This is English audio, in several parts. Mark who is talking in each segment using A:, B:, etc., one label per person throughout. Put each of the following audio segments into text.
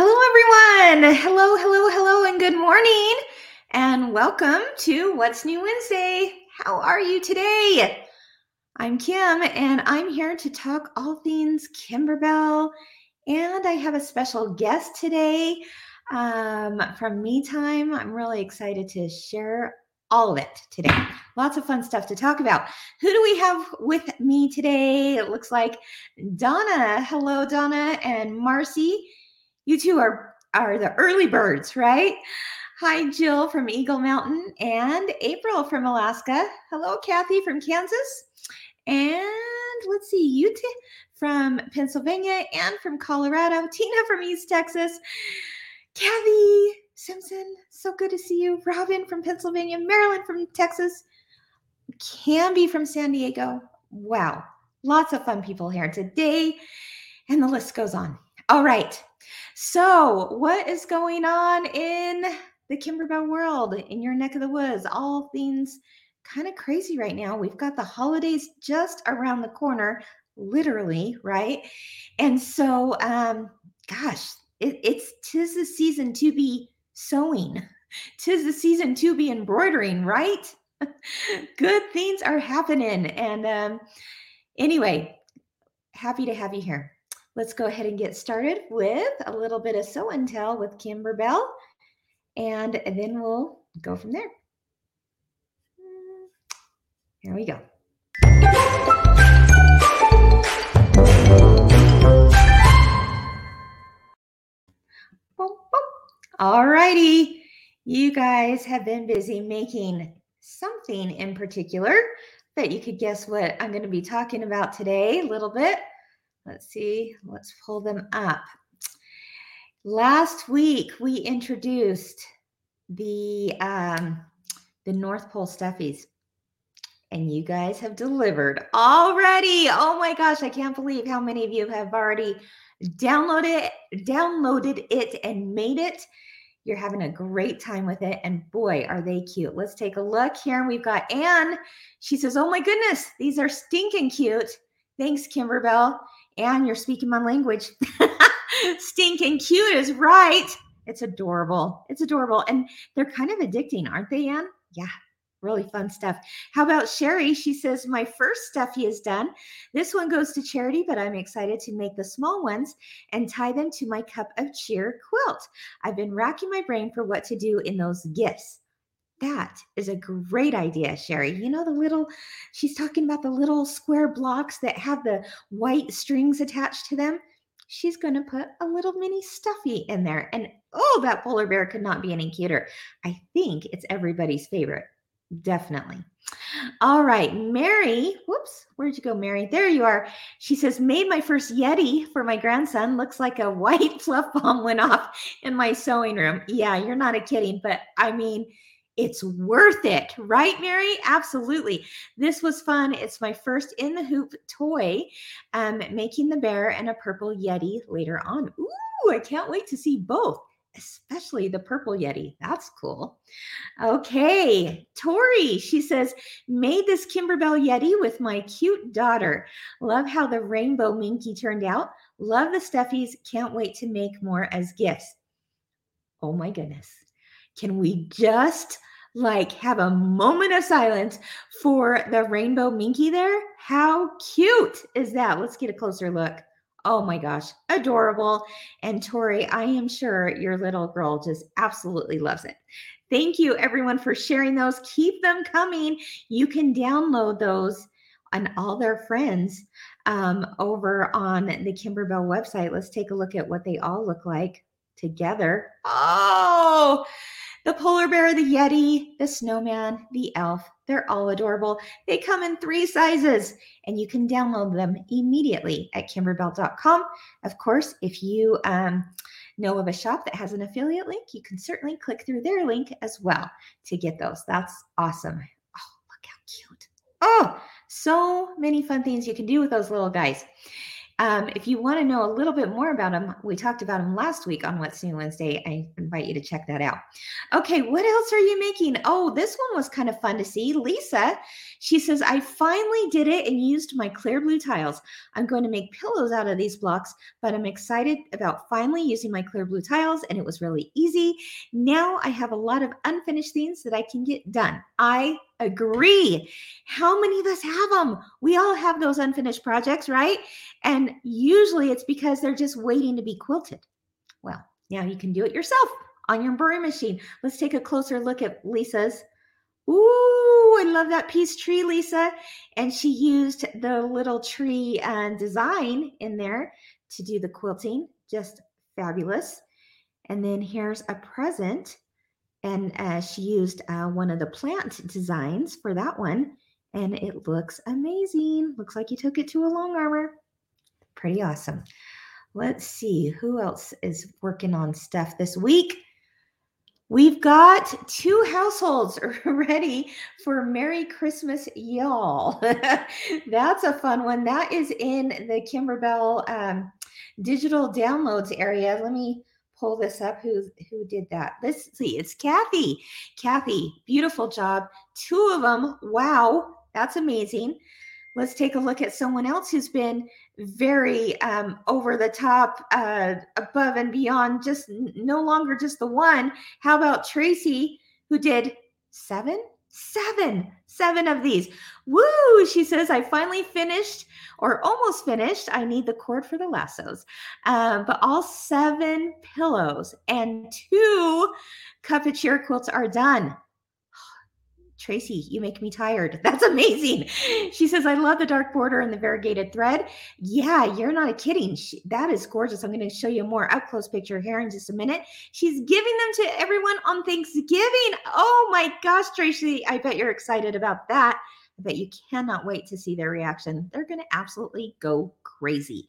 A: Hello, everyone. Hello, hello, hello, and good morning. And welcome to What's New Wednesday. How are you today? I'm Kim, and I'm here to talk all things Kimberbell. And I have a special guest today um, from Me Time. I'm really excited to share all of it today. Lots of fun stuff to talk about. Who do we have with me today? It looks like Donna. Hello, Donna and Marcy. You two are are the early birds, right? Hi, Jill from Eagle Mountain and April from Alaska. Hello, Kathy from Kansas. And let's see, you t- from Pennsylvania and from Colorado. Tina from East Texas. Kathy Simpson, so good to see you. Robin from Pennsylvania. Marilyn from Texas. Camby from San Diego. Wow, lots of fun people here today. And the list goes on. All right. So, what is going on in the Kimberbell world, in your neck of the woods? All things kind of crazy right now. We've got the holidays just around the corner, literally, right? And so, um, gosh, it, it's tis the season to be sewing, tis the season to be embroidering, right? Good things are happening. And um, anyway, happy to have you here. Let's go ahead and get started with a little bit of sew and tell with Kimberbell, and then we'll go from there. Here we go. All righty. You guys have been busy making something in particular. Bet you could guess what I'm going to be talking about today a little bit. Let's see, let's pull them up. Last week we introduced the um, the North Pole stuffies, and you guys have delivered already. Oh my gosh, I can't believe how many of you have already downloaded downloaded it and made it. You're having a great time with it, and boy, are they cute. Let's take a look here. We've got Anne. She says, "Oh my goodness, these are stinking cute." Thanks, Kimberbell and you're speaking my language. Stinking cute is right. It's adorable. It's adorable. And they're kind of addicting, aren't they, Anne? Yeah, really fun stuff. How about Sherry? She says, My first stuffy is done. This one goes to charity, but I'm excited to make the small ones and tie them to my cup of cheer quilt. I've been racking my brain for what to do in those gifts. That is a great idea, Sherry. You know, the little, she's talking about the little square blocks that have the white strings attached to them. She's going to put a little mini stuffy in there. And oh, that polar bear could not be any cuter. I think it's everybody's favorite. Definitely. All right, Mary. Whoops, where'd you go, Mary? There you are. She says, Made my first Yeti for my grandson. Looks like a white fluff bomb went off in my sewing room. Yeah, you're not a kidding, but I mean, it's worth it, right, Mary? Absolutely. This was fun. It's my first in the hoop toy, um, making the bear and a purple Yeti later on. Ooh, I can't wait to see both, especially the purple Yeti. That's cool. Okay, Tori, she says, made this Kimberbell Yeti with my cute daughter. Love how the rainbow minky turned out. Love the stuffies. Can't wait to make more as gifts. Oh my goodness. Can we just like have a moment of silence for the rainbow minky there? How cute is that? Let's get a closer look. Oh my gosh, adorable. And Tori, I am sure your little girl just absolutely loves it. Thank you, everyone, for sharing those. Keep them coming. You can download those and all their friends um, over on the Kimberbell website. Let's take a look at what they all look like together. Oh, the polar bear, the yeti, the snowman, the elf, they're all adorable. They come in three sizes and you can download them immediately at kimberbell.com. Of course, if you um, know of a shop that has an affiliate link, you can certainly click through their link as well to get those. That's awesome. Oh, look how cute. Oh, so many fun things you can do with those little guys. Um, if you want to know a little bit more about them, we talked about them last week on What's New Wednesday. I invite you to check that out. Okay, what else are you making? Oh, this one was kind of fun to see. Lisa, she says, I finally did it and used my clear blue tiles. I'm going to make pillows out of these blocks, but I'm excited about finally using my clear blue tiles, and it was really easy. Now I have a lot of unfinished things that I can get done. I agree. How many of us have them? We all have those unfinished projects, right? And usually it's because they're just waiting to be quilted. Well, now you can do it yourself on your embroidery machine. Let's take a closer look at Lisa's. Ooh, I love that piece tree, Lisa. And she used the little tree uh, design in there to do the quilting. Just fabulous. And then here's a present and uh, she used uh, one of the plant designs for that one and it looks amazing looks like you took it to a long armor pretty awesome let's see who else is working on stuff this week We've got two households ready for Merry Christmas, y'all. That's a fun one. That is in the Kimberbell um, digital downloads area. Let me pull this up. Who who did that? Let's see. It's Kathy. Kathy, beautiful job. Two of them. Wow, that's amazing. Let's take a look at someone else who's been very um, over the top, uh, above and beyond. Just no longer just the one. How about Tracy, who did seven? Seven, seven of these. Woo! She says, I finally finished or almost finished. I need the cord for the lassos. Um, but all seven pillows and two cup of cheer quilts are done. Tracy, you make me tired. That's amazing. She says, I love the dark border and the variegated thread. Yeah, you're not kidding. She, that is gorgeous. I'm going to show you a more up close picture here in just a minute. She's giving them to everyone on Thanksgiving. Oh my gosh, Tracy, I bet you're excited about that. I bet you cannot wait to see their reaction. They're going to absolutely go crazy.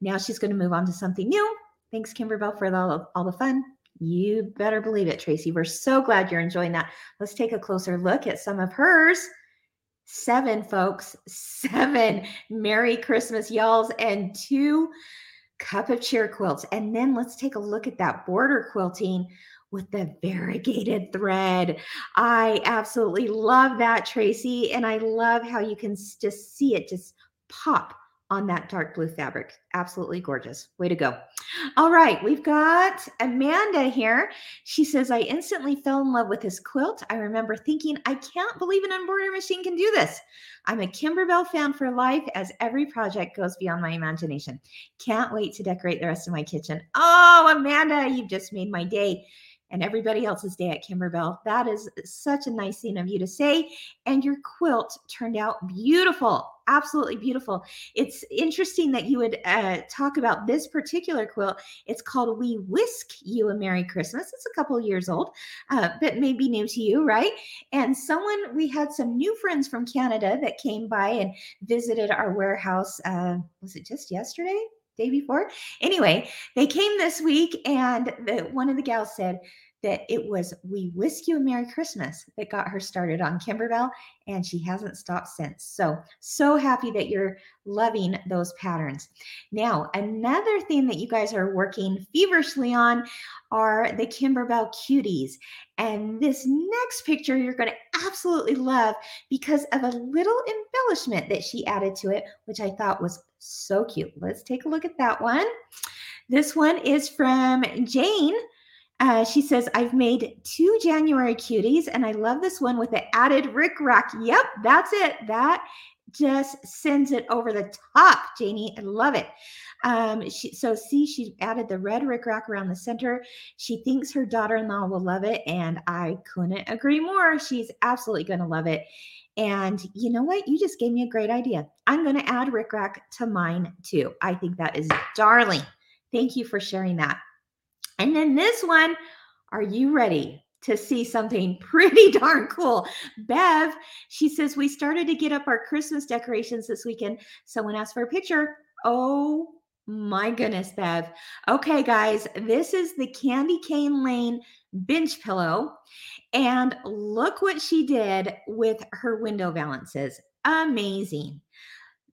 A: Now she's going to move on to something new. Thanks, Kimberbell, for all, all the fun. You better believe it, Tracy. We're so glad you're enjoying that. Let's take a closer look at some of hers. Seven, folks, seven Merry Christmas y'alls and two cup of cheer quilts. And then let's take a look at that border quilting with the variegated thread. I absolutely love that, Tracy. And I love how you can just see it just pop on that dark blue fabric. Absolutely gorgeous. Way to go. All right, we've got Amanda here. She says, I instantly fell in love with this quilt. I remember thinking, I can't believe an embroidery machine can do this. I'm a Kimberbell fan for life as every project goes beyond my imagination. Can't wait to decorate the rest of my kitchen. Oh, Amanda, you've just made my day and everybody else's day at Kimberbell. That is such a nice thing of you to say. And your quilt turned out beautiful, absolutely beautiful. It's interesting that you would uh, talk about this particular quilt. It's called We Whisk You a Merry Christmas. It's a couple years old, uh, but maybe new to you, right? And someone, we had some new friends from Canada that came by and visited our warehouse. Uh, was it just yesterday? Day before. Anyway, they came this week, and the, one of the gals said that it was We Wish You a Merry Christmas that got her started on Kimberbell, and she hasn't stopped since. So, so happy that you're loving those patterns. Now, another thing that you guys are working feverishly on are the Kimberbell cuties. And this next picture you're going to absolutely love because of a little embellishment that she added to it, which I thought was so cute. Let's take a look at that one. This one is from Jane. Uh, she says, I've made two January cuties and I love this one with the added Rick Rack. Yep, that's it. That just sends it over the top, Janie. I love it. Um, she, so see, she added the red Rick Rack around the center. She thinks her daughter-in-law will love it, and I couldn't agree more. She's absolutely going to love it. And you know what? You just gave me a great idea. I'm going to add rickrack to mine too. I think that is darling. Thank you for sharing that. And then this one, are you ready to see something pretty darn cool? Bev, she says, We started to get up our Christmas decorations this weekend. Someone asked for a picture. Oh my goodness, Bev. Okay, guys, this is the Candy Cane Lane bench pillow. And look what she did with her window valances. Amazing.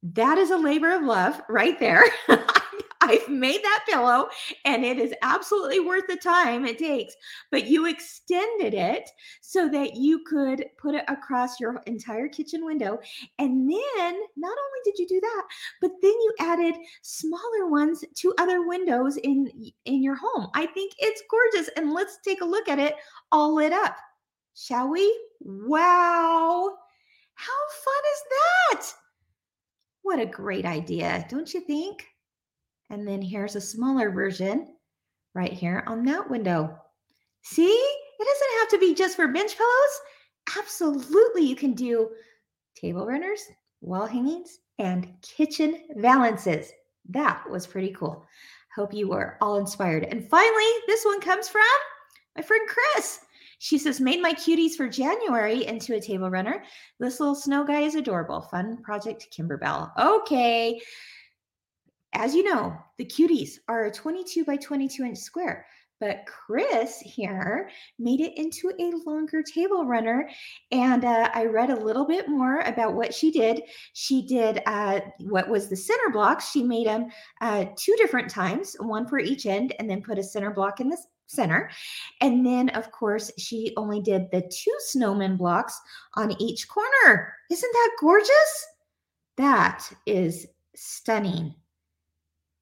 A: that is a labor of love right there. I've made that pillow and it is absolutely worth the time it takes. But you extended it so that you could put it across your entire kitchen window. And then not only did you do that, but then you added smaller ones to other windows in in your home. I think it's gorgeous. And let's take a look at it all lit up. Shall we? Wow. How fun is that? What a great idea, don't you think? And then here's a smaller version right here on that window. See, it doesn't have to be just for bench pillows. Absolutely, you can do table runners, wall hangings, and kitchen valances. That was pretty cool. Hope you were all inspired. And finally, this one comes from my friend Chris. She says, made my cuties for January into a table runner. This little snow guy is adorable. Fun project, Kimberbell. Okay as you know, the cuties are a 22 by 22 inch square. But Chris here made it into a longer table runner. And uh, I read a little bit more about what she did. She did uh, what was the center blocks. She made them uh, two different times, one for each end, and then put a center block in the center. And then, of course, she only did the two snowman blocks on each corner. Isn't that gorgeous? That is stunning.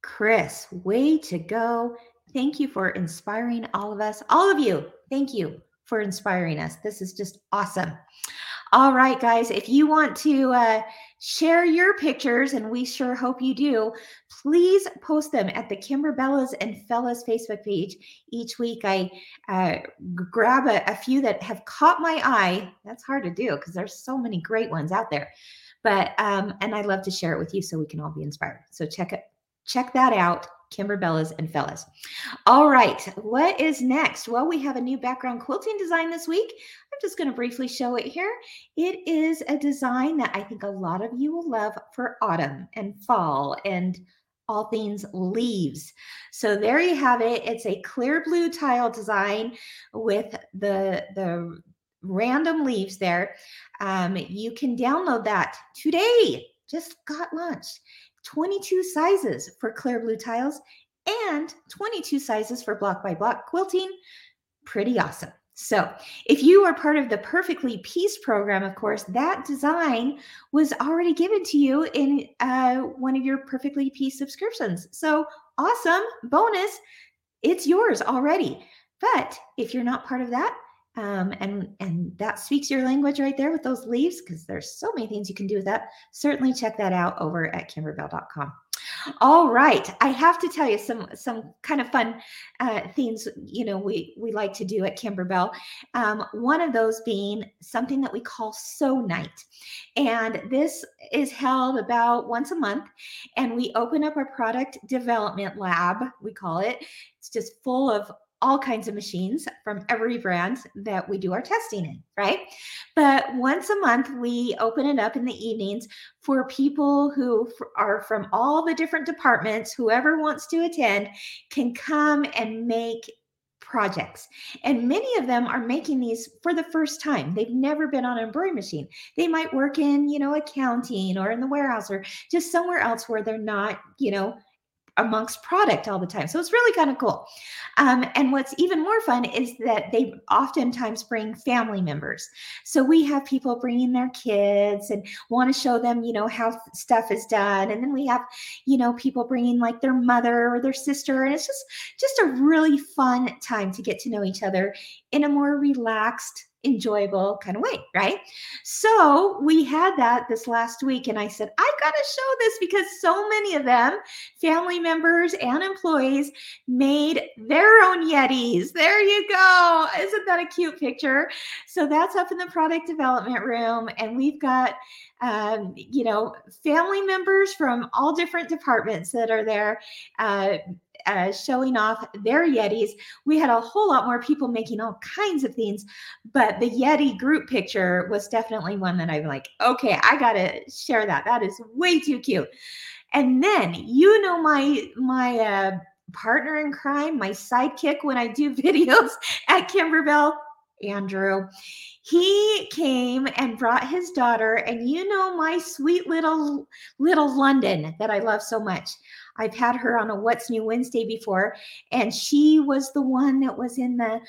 A: Chris, way to go. Thank you for inspiring all of us. All of you, thank you for inspiring us. This is just awesome. All right, guys, if you want to uh, share your pictures, and we sure hope you do, please post them at the Kimberbellas and Fellas Facebook page. Each week, I uh, grab a, a few that have caught my eye. That's hard to do because there's so many great ones out there. But, um, and I love to share it with you so we can all be inspired. So check it, check that out. Kimberbellas and Fellas. All right, what is next? Well, we have a new background quilting design this week. I'm just going to briefly show it here. It is a design that I think a lot of you will love for autumn and fall and all things leaves. So there you have it. It's a clear blue tile design with the the random leaves there. Um, you can download that today. Just got launched. 22 sizes for clear blue tiles and 22 sizes for block by block quilting. Pretty awesome. So, if you are part of the Perfectly Pieced program, of course, that design was already given to you in uh, one of your Perfectly Pieced subscriptions. So, awesome bonus, it's yours already. But if you're not part of that, um, and and that speaks your language right there with those leaves because there's so many things you can do with that. Certainly check that out over at kimberbell.com all right i have to tell you some some kind of fun uh, things you know we we like to do at kimberbell. Um, one of those being something that we call Sew night. And this is held about once a month and we open up our product development lab we call it. It's just full of all kinds of machines from every brand that we do our testing in, right? But once a month, we open it up in the evenings for people who are from all the different departments. Whoever wants to attend can come and make projects. And many of them are making these for the first time. They've never been on a embroidery machine. They might work in, you know, accounting or in the warehouse or just somewhere else where they're not, you know, amongst product all the time. So it's really kind of cool. Um, and what's even more fun is that they oftentimes bring family members. So we have people bringing their kids and want to show them, you know, how stuff is done. And then we have, you know, people bringing like their mother or their sister. And it's just, just a really fun time to get to know each other in a more relaxed, enjoyable kind of way, right? So we had that this last week, and I said, I got to show this because so many of them, family members and employees, made their own Yetis. There you go. Isn't that a cute picture? So that's up in the product development room, and we've got um, you know, family members from all different departments that are there. Uh, uh, showing off their Yetis. We had a whole lot more people making all kinds of things, but the Yeti group picture was definitely one that I'm like, okay, I gotta share that. That is way too cute. And then you know my my uh, partner in crime, my sidekick when I do videos at Kimberbell, Andrew. he came and brought his daughter, and you know my sweet little little London that I love so much. I've had her on a What's New Wednesday before, and she was the one that was in the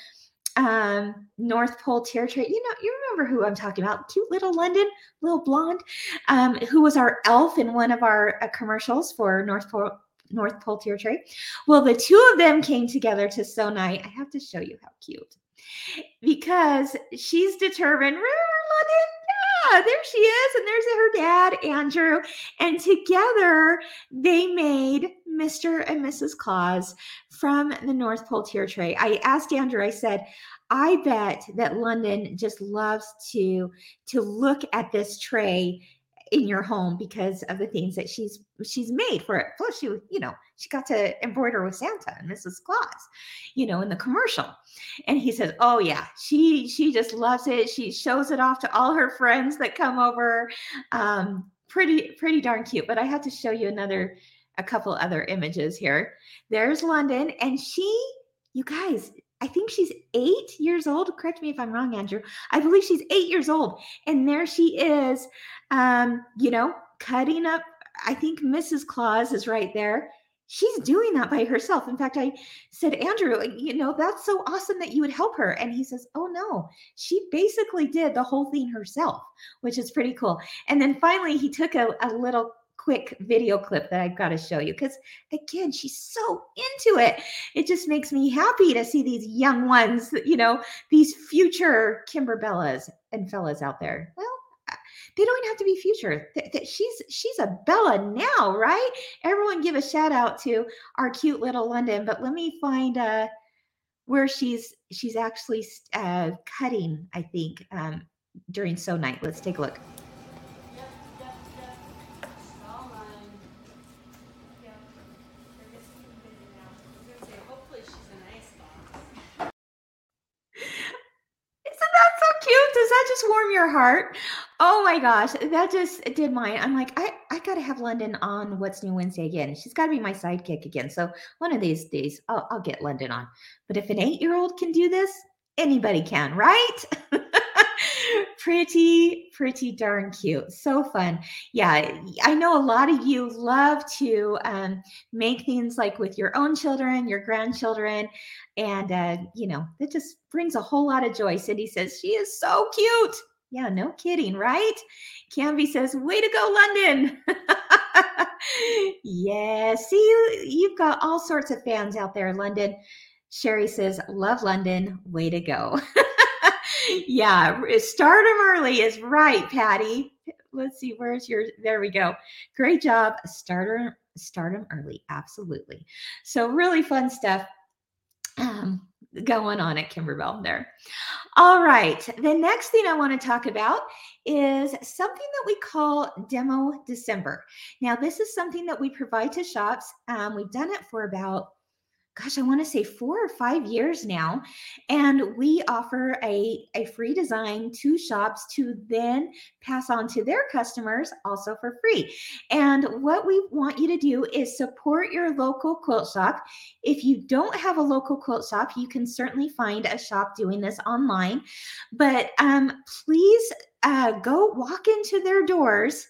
A: um, North Pole Territory. You know, you remember who I'm talking about? Cute little London, little blonde, um, who was our elf in one of our uh, commercials for North Pole. North Pole Territory. Well, the two of them came together to sew night. I have to show you how cute because she's determined. Yeah, there she is. And there's her dad, Andrew. And together they made Mr. and Mrs. Claus from the North Pole Tier Tray. I asked Andrew, I said, I bet that London just loves to to look at this tray in your home because of the things that she's she's made for it. Plus, she you know she got to embroider with Santa and Mrs. Claus, you know, in the commercial. And he says, "Oh yeah, she she just loves it. She shows it off to all her friends that come over. Um, pretty pretty darn cute." But I have to show you another a couple other images here. There's London, and she, you guys, I think she's eight years old. Correct me if I'm wrong, Andrew. I believe she's eight years old. And there she is, um, you know, cutting up. I think Mrs. Claus is right there. She's doing that by herself. In fact, I said, Andrew, you know, that's so awesome that you would help her. And he says, Oh, no, she basically did the whole thing herself, which is pretty cool. And then finally, he took a, a little quick video clip that I've got to show you because, again, she's so into it. It just makes me happy to see these young ones, you know, these future Kimberbellas and fellas out there. Well, uh, they don't have to be future. She's she's a Bella now, right? Everyone give a shout out to our cute little London. But let me find uh where she's she's actually uh, cutting. I think um, during sew night. Let's take a look. Warm your heart? Oh my gosh, that just did mine. I'm like, I, I gotta have London on What's New Wednesday again. She's gotta be my sidekick again. So one of these days, I'll, I'll get London on. But if an eight year old can do this, anybody can, right? pretty, pretty darn cute. So fun. Yeah, I know a lot of you love to um, make things like with your own children, your grandchildren, and uh, you know, it just brings a whole lot of joy. Cindy says, She is so cute. Yeah, no kidding, right? Canby says, Way to go, London. yeah, see, you've got all sorts of fans out there, London. Sherry says, Love London. Way to go. yeah, start them early is right, Patty. Let's see, where's your, there we go. Great job. Starter, start them early. Absolutely. So, really fun stuff um, going on at Kimberbell there. All right. The next thing I want to talk about is something that we call Demo December. Now, this is something that we provide to shops. Um, we've done it for about gosh, I want to say four or five years now. And we offer a, a free design to shops to then pass on to their customers also for free. And what we want you to do is support your local quilt shop. If you don't have a local quilt shop, you can certainly find a shop doing this online. But um, please uh, go walk into their doors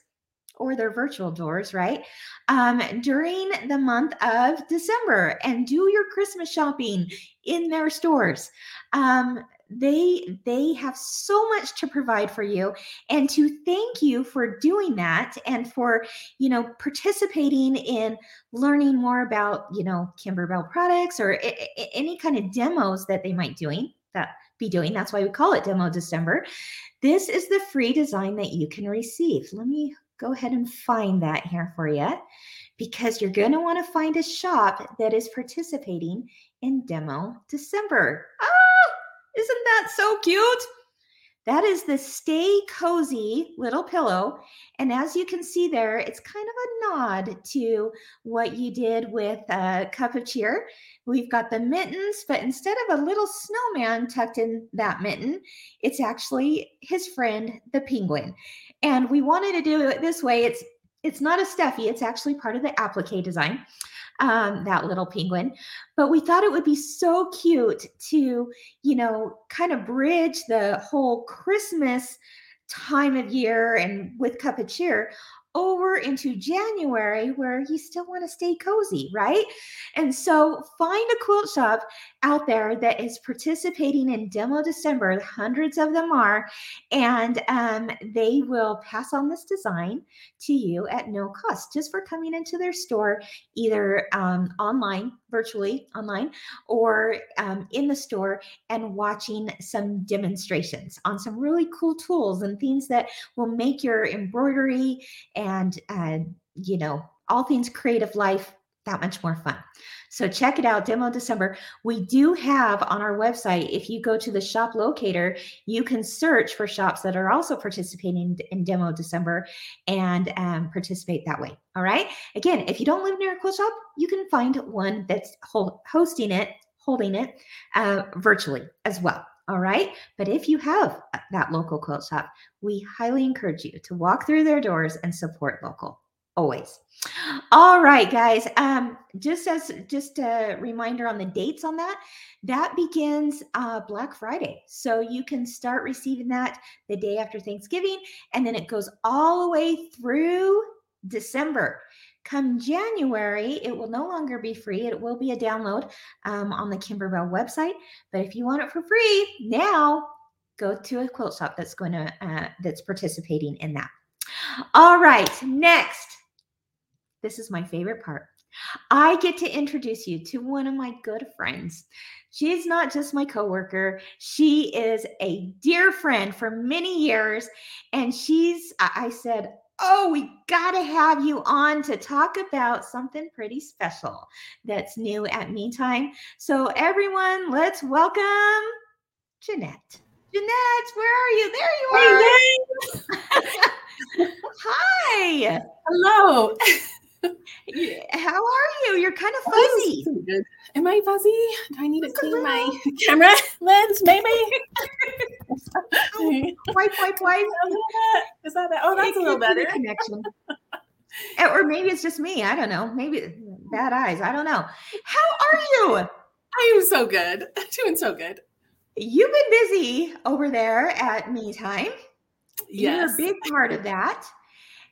A: or their virtual doors, right? Um, during the month of December and do your Christmas shopping in their stores. Um, they they have so much to provide for you and to thank you for doing that and for you know participating in learning more about you know kimberbell products or I- I- any kind of demos that they might doing that be doing that's why we call it demo december this is the free design that you can receive let me go ahead and find that here for you because you're going to want to find a shop that is participating in Demo December. Oh, isn't that so cute? That is the Stay Cozy little pillow. And as you can see there, it's kind of a nod to what you did with a cup of cheer. We've got the mittens, but instead of a little snowman tucked in that mitten, it's actually his friend, the penguin. And we wanted to do it this way. It's it's not a stuffy, it's actually part of the applique design. um, that little penguin. But we thought it would be so cute to, you know, kind of bridge the whole Christmas time of year and with Cup of Cheer over into January where you still want to stay cozy, right? And so find a quilt shop out there that is participating in Demo December. Hundreds of them are, and um, they will pass on this design to you at no cost just for coming into their store, either um, online, virtually online, or um, in the store and watching some demonstrations on some really cool tools and things that will make your embroidery and uh, you know all things creative life that much more fun. So check it out, Demo December. We do have on our website, if you go to the shop locator, you can search for shops that are also participating in Demo December and um, participate that way. All right. Again, if you don't live near a quilt shop, you can find one that's hosting it, holding it uh, virtually as well. All right. But if you have uh, that local quilt shop, we highly encourage you to walk through their doors and support local always. All right, guys. Um, just as just a reminder on the dates on that, that begins uh, Black Friday. So you can start receiving that the day after Thanksgiving, and then it goes all the way through December. Come January, it will no longer be free. It will be a download um, on the Kimberbell website. But if you want it for free now, go to a quilt shop that's going to uh, that's participating in that. All right, next. This is my favorite part. I get to introduce you to one of my good friends. She's not just my coworker, she is a dear friend for many years. And she's, I said, Oh, we got to have you on to talk about something pretty special that's new at Me Time. So, everyone, let's welcome Jeanette. Jeanette, where are you? There you are. Hi.
B: Hello.
A: How are you? You're kind of fuzzy.
B: Oh, Am I fuzzy? Do I need to clean my camera lens? Maybe.
A: oh, wipe, wipe, wipe.
B: Is that that? Oh, that's it a little better.
A: Connection. Eh, or maybe it's just me. I don't know. Maybe bad eyes. I don't know. How are you?
B: I am so good. Doing so good.
A: You've been busy over there at Me Time.
B: Yes.
A: You're a big part of that.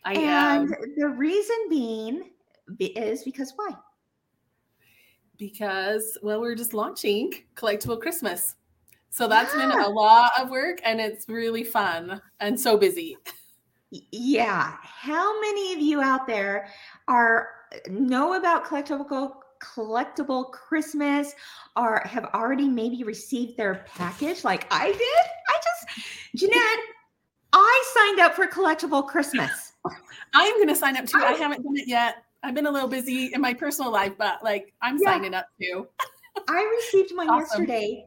B: I
A: and
B: am.
A: the reason being is because why?
B: Because, well, we're just launching Collectible Christmas. So that's yeah. been a lot of work and it's really fun and so busy.
A: Yeah. How many of you out there are know about collectible collectible Christmas or have already maybe received their package like I did? I just Jeanette, I signed up for collectible Christmas.
B: I'm going to sign up too. I haven't done it yet. I've been a little busy in my personal life, but like I'm
A: Yeah.
B: signing up too.
A: I received mine
B: Awesome.
A: yesterday.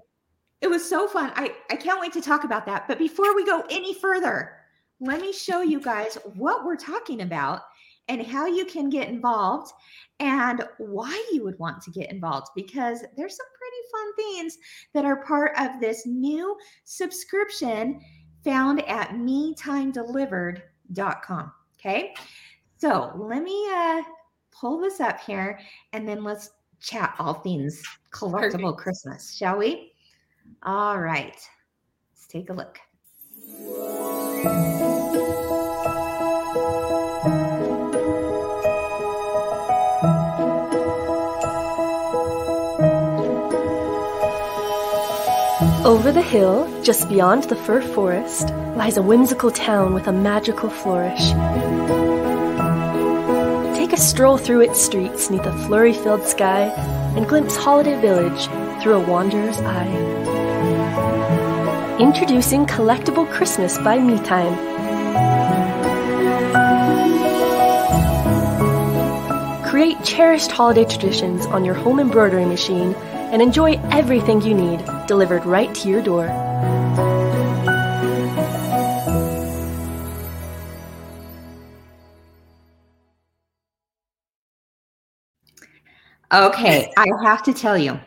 A: It was so fun. I, I can't wait to talk about that. But before we go any further, let me show you guys what we're talking about and how you can get involved and why you would want to get involved because there's some pretty fun things that are part of this new subscription found at metimedelivered.com. Okay. So let me uh, pull this up here and then let's chat all things collectible. Christmas, shall we? All right. Let's take a look.
C: Over the hill, just beyond the fir forest, lies a whimsical town with a magical flourish. Take a stroll through its streets neath a flurry filled sky and glimpse Holiday Village through a wanderer's eye. Introducing Collectible Christmas by Me Time. Create cherished holiday traditions on your home embroidery machine and enjoy everything you need delivered right to your door.
A: Okay, I have to tell you,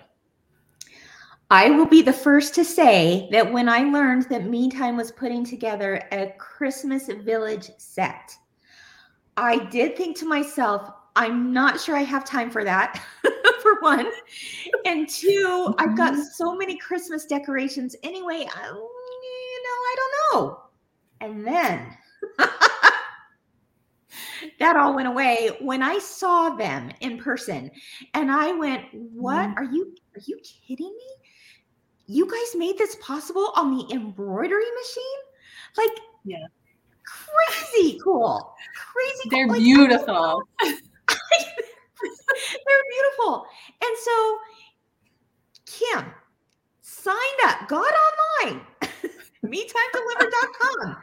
A: I will be the first to say that when I learned that Me Time was putting together a Christmas Village set, I did think to myself, I'm not sure I have time for that, for one. And 2 I've got
B: Mhm.
A: so many Christmas decorations anyway. I, you know, I don't know. And then that all went away when I saw them in person. And I went, What?
B: Mhm.
A: Are you are you kidding me? You guys made this possible on the embroidery machine? Like
B: Yeah.
A: crazy cool. Crazy
B: They're
A: cool. Like,
B: beautiful.
A: They're beautiful. And so Kim signed up, got online, metimedelivered.com.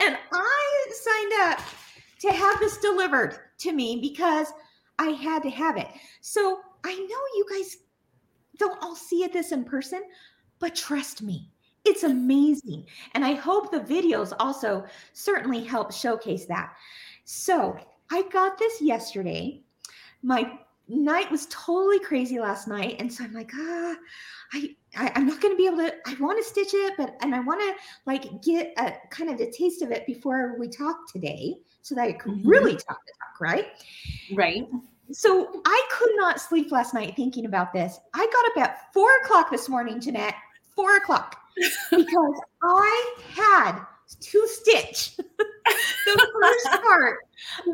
A: And I signed up to have this delivered to me because I had to have it. So I know you guys don't all see it this in person, but trust me, it's amazing. And I hope the videos also certainly help showcase that. So I got this yesterday. My night was totally crazy last night. And so I'm like, ah, I, I I'm not gonna be able to, I want to stitch it, but and I want to like get a kind of a taste of it before we talk today so that I could
B: Mhm.
A: really talk the talk, right?
B: Right.
A: So I could not sleep last night thinking about this. I got up at four o'clock this morning, Jeanette, four o'clock, because I had to stitch the first part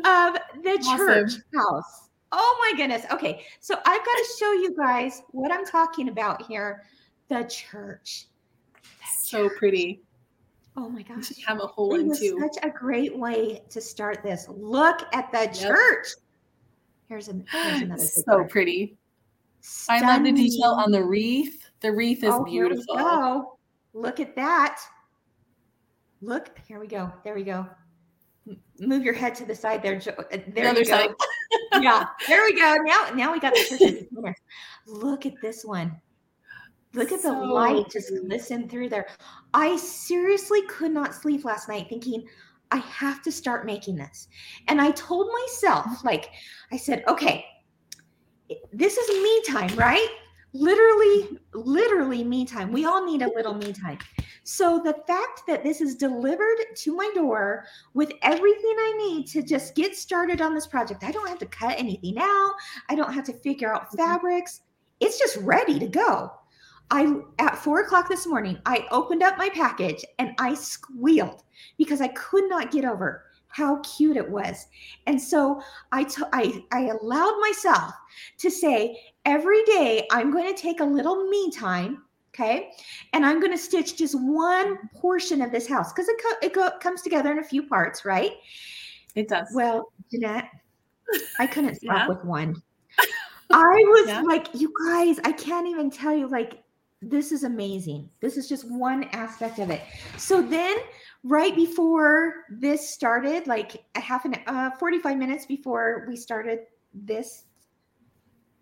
A: of the
B: Awesome.
A: church house. Oh my goodness. Okay. So I've got to show you guys what I'm talking about here. The church.
B: So pretty.
A: Oh my gosh.
B: should have a whole
A: It
B: one too.
A: such a great way to start this. Look at the
B: Yep.
A: church. Here's, an, here's another.
B: So pretty. I love the detail on the wreath. The wreath is
A: Oh, here we
B: beautiful.
A: go. Look at that. Look, here we go. There we go. Move your head to the side there. Jo- uh, There
B: The
A: you go.
B: side.
A: yeah, there we go. Now, now we got the church the. Look at this one. Look at the light just glisten through there. I seriously could not sleep last night thinking, I have to start making this. And I told myself, like, I said, okay, this is me time, right? Literally, literally me time. We all need a little me time. So the fact that this is delivered to my door with everything I need to just get started on this project, I don't have to cut anything out. I don't have to figure out mm-hmm. fabrics. It's just ready to go. I at four o'clock this morning, I opened up my package and I squealed because I could not get over how cute it was. And so I to- I I allowed myself to say every day I'm going to take a little me time, okay? And I'm going to stitch just one portion of this house because it co- it go- comes together in a few parts, right?
B: It does.
A: Well, Jeanette, I couldn't stop
B: Yeah.
A: with one. I was
B: Yeah.
A: like, you guys, I can't even tell you, like, this is amazing. This is just one aspect of it. So then, right before this started, like a half an uh 45 minutes before we started this,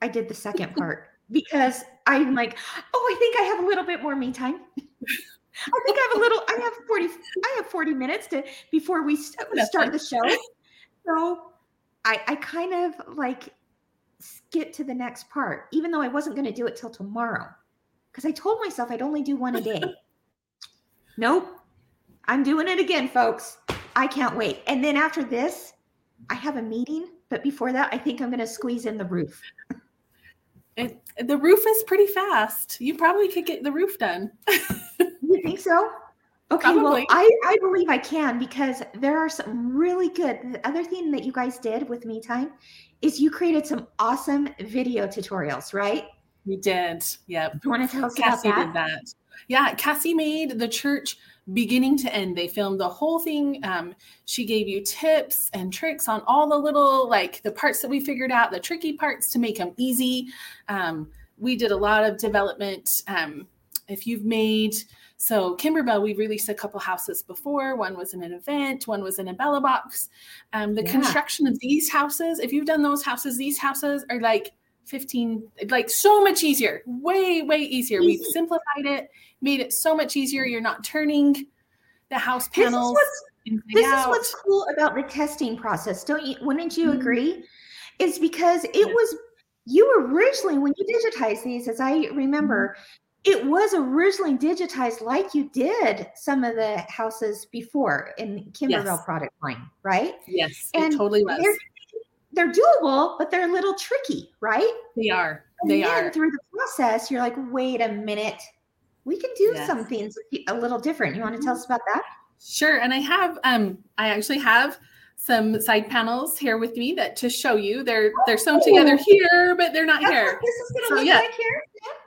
A: I did the second part because I'm like, oh, I think I have a little bit more me time. I think I have a little, I have 40, I have 40 minutes to before we st- start the show. So I I kind of like skip to the next part, even though I wasn't going to do it till tomorrow. Because I told myself I'd only do one a day. nope. I'm doing it again, folks. I can't wait. And then after this, I have a meeting. But before that, I think I'm going to squeeze in the roof.
B: It, the roof is pretty fast. You probably could get the roof done.
A: You think so? Okay, well, I, I believe I can because there are some really good. The other thing that you guys did with Me Time is you created some awesome video tutorials, right?
B: We did. Yep.
A: You want to tell us
B: Cassie
A: about
B: did
A: that?
B: Yeah, Cassie made the church beginning to end. They filmed the whole thing. Um, she gave you tips and tricks on all the little, like the parts that we figured out, the tricky parts to make them easy. Um, we did a lot of development. Um, if you've made, so Kimberbell, we released a couple houses before. One was in an event, one was in a Bella box. Um, the
A: Yeah.
B: construction of these houses, if you've done those houses, these houses are like 15 like so much easier way way easier we've simplified it made it so much easier you're not turning the house
A: This is
B: panels
A: what's this is what's cool about the testing process don't you wouldn't you
B: Mhm.
A: agree is because it
B: Yeah.
A: was you originally when you digitized these as i remember
B: Mm-hmm.
A: it was originally digitized like you did some of the houses before in kimberbell
B: Yes.
A: product line right
B: yes
A: and
B: it totally was
A: they're doable, but they're a little tricky, right?
B: They are.
A: And
B: They are.
A: through the process, you're like, wait a minute, we can do
B: Yes.
A: some things a little different. You want to tell us about that?
B: Sure. And I have um I actually have some side panels here with me that to show you. They're they're sewn together here, but they're not
A: That's
B: here.
A: this is gonna
B: So,
A: look
B: yeah.
A: like here.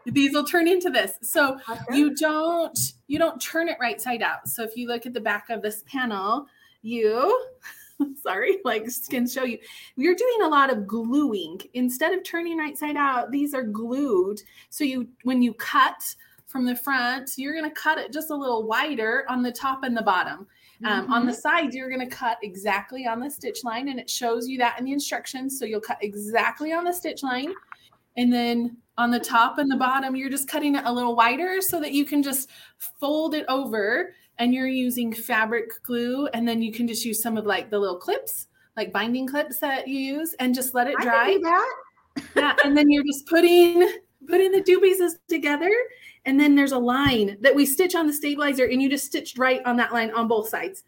B: These will turn into this. So
A: Awesome.
B: you don't you don't turn it right side out. So if you look at the back of this panel, you sorry, like can show you. You're doing a lot of gluing. Instead of turning right side out, these are glued. So you when you cut from the front, you're going to cut it just a little wider on the top and the bottom. Um, On the
A: Mhm.
B: sides, you're going to cut exactly on the stitch line, and it shows you that in the instructions. So you'll cut exactly on the stitch line. And then on the top and the bottom, you're just cutting it a little wider so that you can just fold it over and you're using fabric glue. And then you can just use some of like the little clips, like binding clips that you use, and just let it
A: I
B: dry
A: can do that.
B: yeah, and then you're just putting putting the two pieces together, and then there's a line that we stitch on the stabilizer, and you just stitched right on that line on both sides.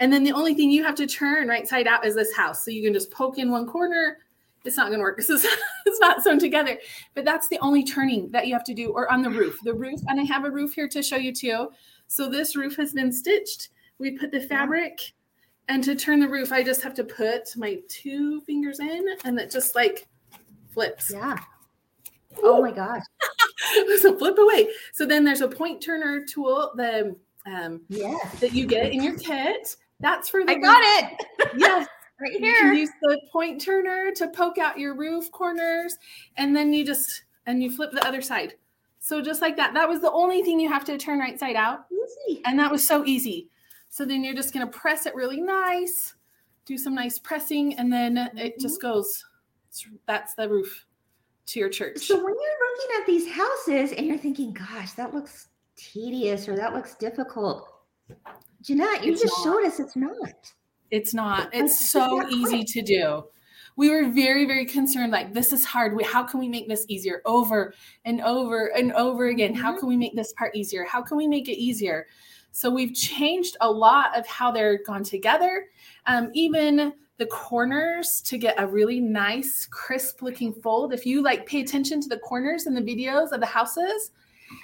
B: And then the only thing you have to turn right side out is this house. So you can just poke in one corner. It's not going to work. This is it's not sewn together. But that's the only turning that you have to do, or on the roof. The roof, and I have a roof here to show you too. So this roof has been stitched. We put the fabric, and to turn the roof, I just have to put my two fingers in, and it just like flips.
A: Yeah. Oh my gosh.
B: so flip away. So then there's a point turner tool the um,
A: Yes.
B: that you get in your kit. That's for the
A: I got it
B: Yes,
A: right here.
B: you can use the point turner to poke out your roof corners, and then you just and you flip the other side. So just like that. That was the only thing you have to turn right side out,
A: Easy.
B: and that was so easy. So then you're just gonna press it really nice, do some nice pressing, and then it just mm-hmm. goes. That's the roof to your church.
A: So when you're looking at these houses and you're thinking, gosh, that looks tedious or that looks difficult, Jeanette, you
B: It's
A: just
B: not.
A: showed us it's not.
B: It's not. It's
A: it's
B: so easy to do. We were very, very concerned. Like, this is hard. We, how can we make this easier over and over and over again? How
A: Mhm.
B: can we make this part easier? How can we make it easier? So, we've changed a lot of how they're gone together. Um, even the corners to get a really nice, crisp looking fold. If you like pay attention to the corners in the videos of the houses,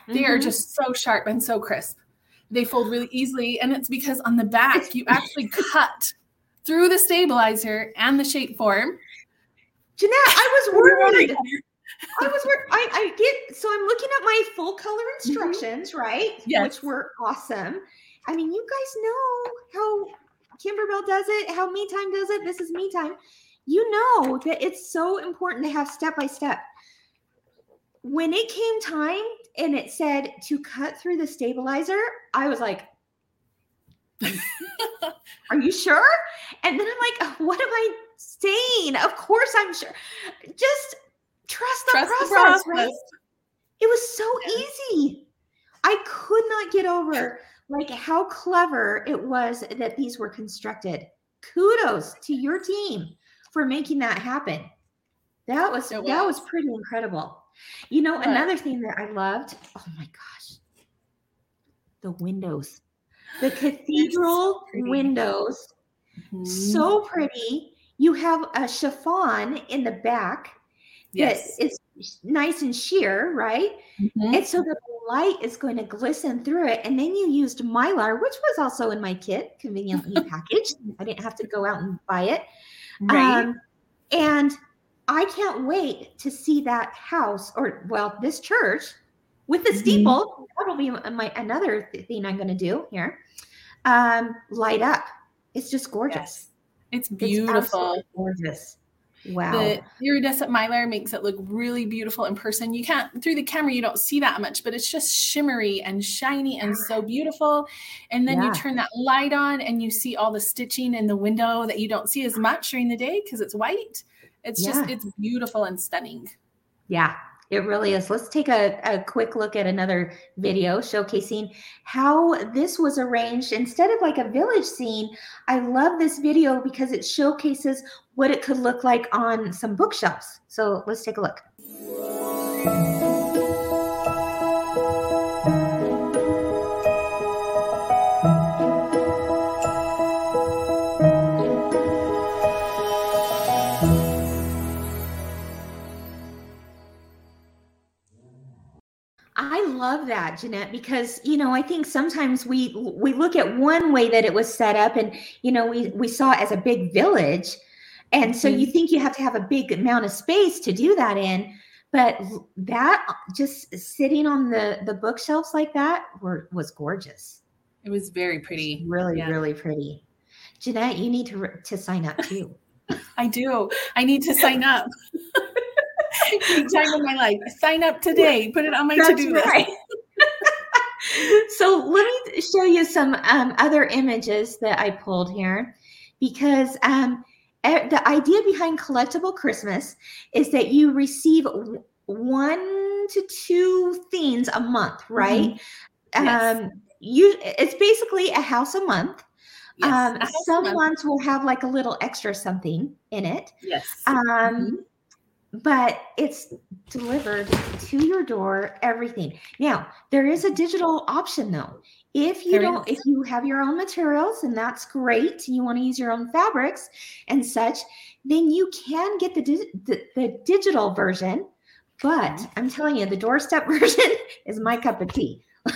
B: they are
A: Mhm.
B: just so sharp and so crisp. They fold really easily. And it's because on the back, you actually cut through the stabilizer and the shape form.
A: Jeanette, I was worried. I was worried. I, I get so I'm looking at my full color mm-hmm. instructions, right?
B: Yes.
A: Which were awesome. I mean, you guys know how Kimberbell does it, how Me Time does it. This is Me Time. You know that it's so important to have step by step. When it came time and it said to cut through the stabilizer, I was like, Are you sure? And then I'm like, What am I saying? Of course I'm sure. Just trust the
B: Trust the
A: process, right? It was so easy. I could not get over like how clever it was that these were constructed. Kudos to your team for making that happen. That was
B: It
A: that
B: was.
A: was pretty incredible. You know, another thing that I loved, oh my gosh. The windows. The cathedral
B: pretty.
A: windows
B: Mhm.
A: so pretty. You have a chiffon in the back
B: yes.
A: that is nice and sheer, right?
B: Mhm.
A: And so the light is going to glisten through it. And then you used mylar, which was also in my kit, conveniently packaged. I didn't have to go out and buy it.
B: Right.
A: Um, and I can't wait to see that house, or well, this church with the
B: Mhm.
A: steeple. That'll be my another thing I'm going to do here. Um, light up. It's just gorgeous.
B: Yes. It's
A: It's
B: beautiful.
A: absolutely gorgeous. Wow.
B: The iridescent mylar makes it look really beautiful in person. You can't through the camera you don't see that much, but it's just shimmery and shiny and so beautiful. And then
A: Yeah.
B: you turn that light on and you see all the stitching in the window that you don't see as much during the day because it's white. It's just it's beautiful and stunning.
A: Yeah, it really is. Let's take a, a quick look at another video showcasing how this was arranged. Instead of like a village scene, I love this video because it showcases what it could look like on some bookshelves. So let's take a look. That, Jeanette, because you know I think sometimes we we look at one way that it was set up, and you know we we saw it as a big village, and so mm-hmm.
B: you
A: think you have to have a big amount of space to do that in, but that just sitting on the the bookshelves like that were was gorgeous,
B: It was very pretty.
A: really
B: Yeah.
A: really pretty. Jeanette, you need to to sign up too.
B: I do. I need to sign up. Big time in my life. Sign up today. Put it on my
A: That's
B: to-do list.
A: so let me show you some um, other images that I pulled here because um, the idea behind collectible Christmas is that you receive one to two themes a month, right?
B: Yes.
A: Um, you it's basically a house a month.
B: Yes.
A: um, some months will have like a little extra something in it.
B: Yes.
A: Um,
B: Mhm.
A: But it's delivered to your door everything. Now there is a digital option though. If you
B: There
A: don't
B: is.
A: if you have your own materials and that's great you want to use your own fabrics and such then you can get the di- the, the digital version. But i'm telling you the doorstep version is my cup of tea.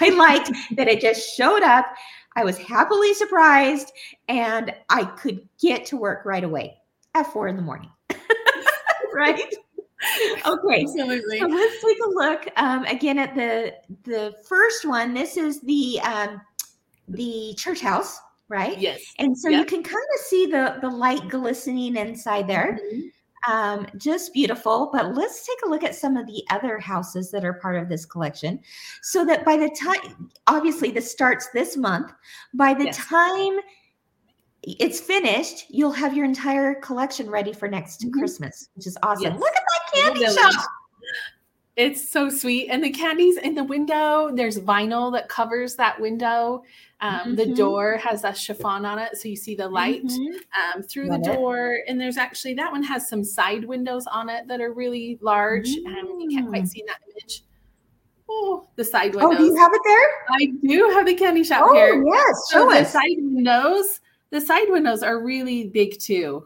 A: I liked that it just showed up. I was happily surprised and i could get to work right away at four in the morning right? Okay.
B: Absolutely.
A: So let's take a look um, again at the the first one. This is the um, the church house, right?
B: Yes.
A: And so you can kind of see the the light glistening inside there.
B: Mhm.
A: Um, just beautiful. But let's take a look at some of the other houses that are part of this collection, so that by the time, obviously, this starts this month. By the
B: Yes.
A: time it's finished, you'll have your entire collection ready for next
B: Mhm.
A: Christmas, which is awesome.
B: Yes.
A: Look at that candy shop.
B: It's so sweet. And the candies in the window, there's vinyl that covers that window. Um, The
A: Mhm.
B: door has a chiffon on it. So you see the light
A: Mhm.
B: um, through
A: Love
B: the
A: it.
B: door. And there's actually that one has some side windows on it that are really large. Um, you can't quite
A: Mm.
B: see in that image. Oh, the side windows.
A: Oh, do you have it there?
B: I do have the candy shop
A: Oh,
B: here.
A: yes.
B: So
A: Show
B: the
A: us.
B: side windows, the side windows are really big too.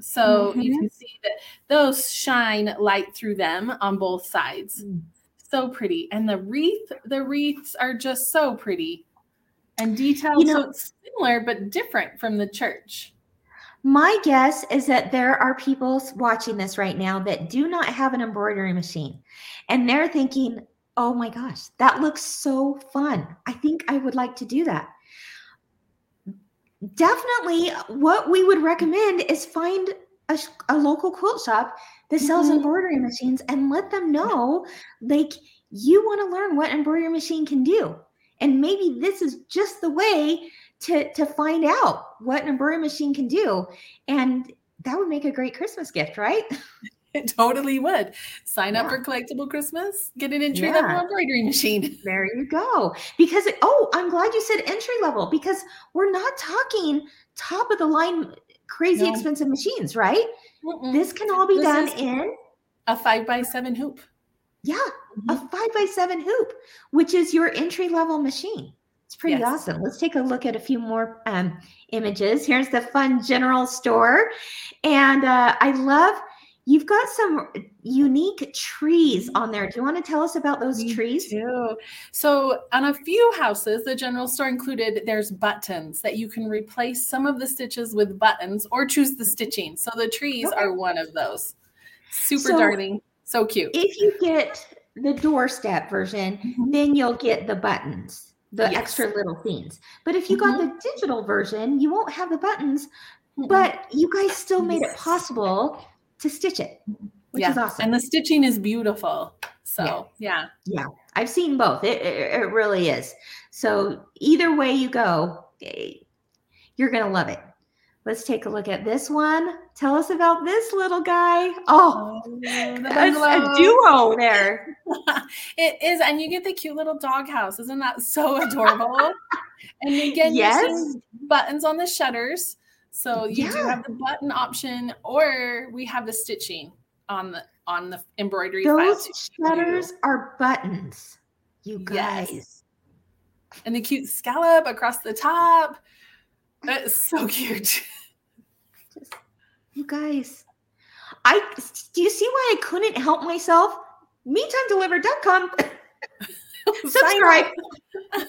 B: So you
A: Mhm.
B: can see that those shine light through them on both sides.
A: Mm.
B: So pretty. And the wreath, the wreaths are just so pretty and detailed.
A: You know-
B: so it's similar but different from the church.
A: My guess is that there are people watching this right now that do not have an embroidery machine. And they're thinking, oh my gosh, that looks so fun. I think I would like to do that. Definitely, what we would recommend is find a, a local quilt shop that sells
B: Mhm.
A: embroidery machines and let them know, like, you want to learn what embroidery machine can do. And maybe this is just the way to to find out what an embroidery machine can do and that would make a great christmas gift right
B: It totally would. Sign up for collectible Christmas, get an entry
A: Yeah.
B: level embroidery machine.
A: there you go because it, oh i'm glad you said entry level because we're not talking top of the line crazy
B: No.
A: expensive machines right
B: Mm-mm.
A: this can all be
B: This
A: done in
B: a five by seven hoop.
A: yeah a five by seven hoop which is your entry level machine it's pretty
B: Yes.
A: awesome let's take a look at a few more um, images here's the fun general store and uh, i love you've got some unique trees on there do you want to tell us about those
B: Me
A: trees
B: too. So on a few houses, the general store included there's buttons that you can replace some of the stitches with buttons or choose the stitching. So the trees
A: Okay.
B: are one of those. Super
A: So-
B: darling, so cute.
A: if you get the doorstep version
B: Mhm.
A: then you'll get the buttons the
B: Yes.
A: extra little things but if you got the digital version you won't have the buttons but you guys still made it possible to stitch it which
B: yeah,
A: is awesome
B: and the stitching is beautiful. So yeah, Yeah.
A: i've seen both it, it, it really is so either way you go eh, you're gonna love it let's take a look at this one tell us about this little guy oh
B: Oh,
A: a duo there
B: it is, and you get the cute little doghouse. Isn't that so adorable? and again,
A: Yes.
B: buttons on the shutters. So you do have the button option, or we have the stitching on the on the embroidery
A: those shutters are buttons you
B: Yes.
A: guys
B: and the cute scallop across the top. It's so cute.
A: you guys i do you see why i couldn't help myself metimedelivered.com.
B: Sign
A: Subscribe.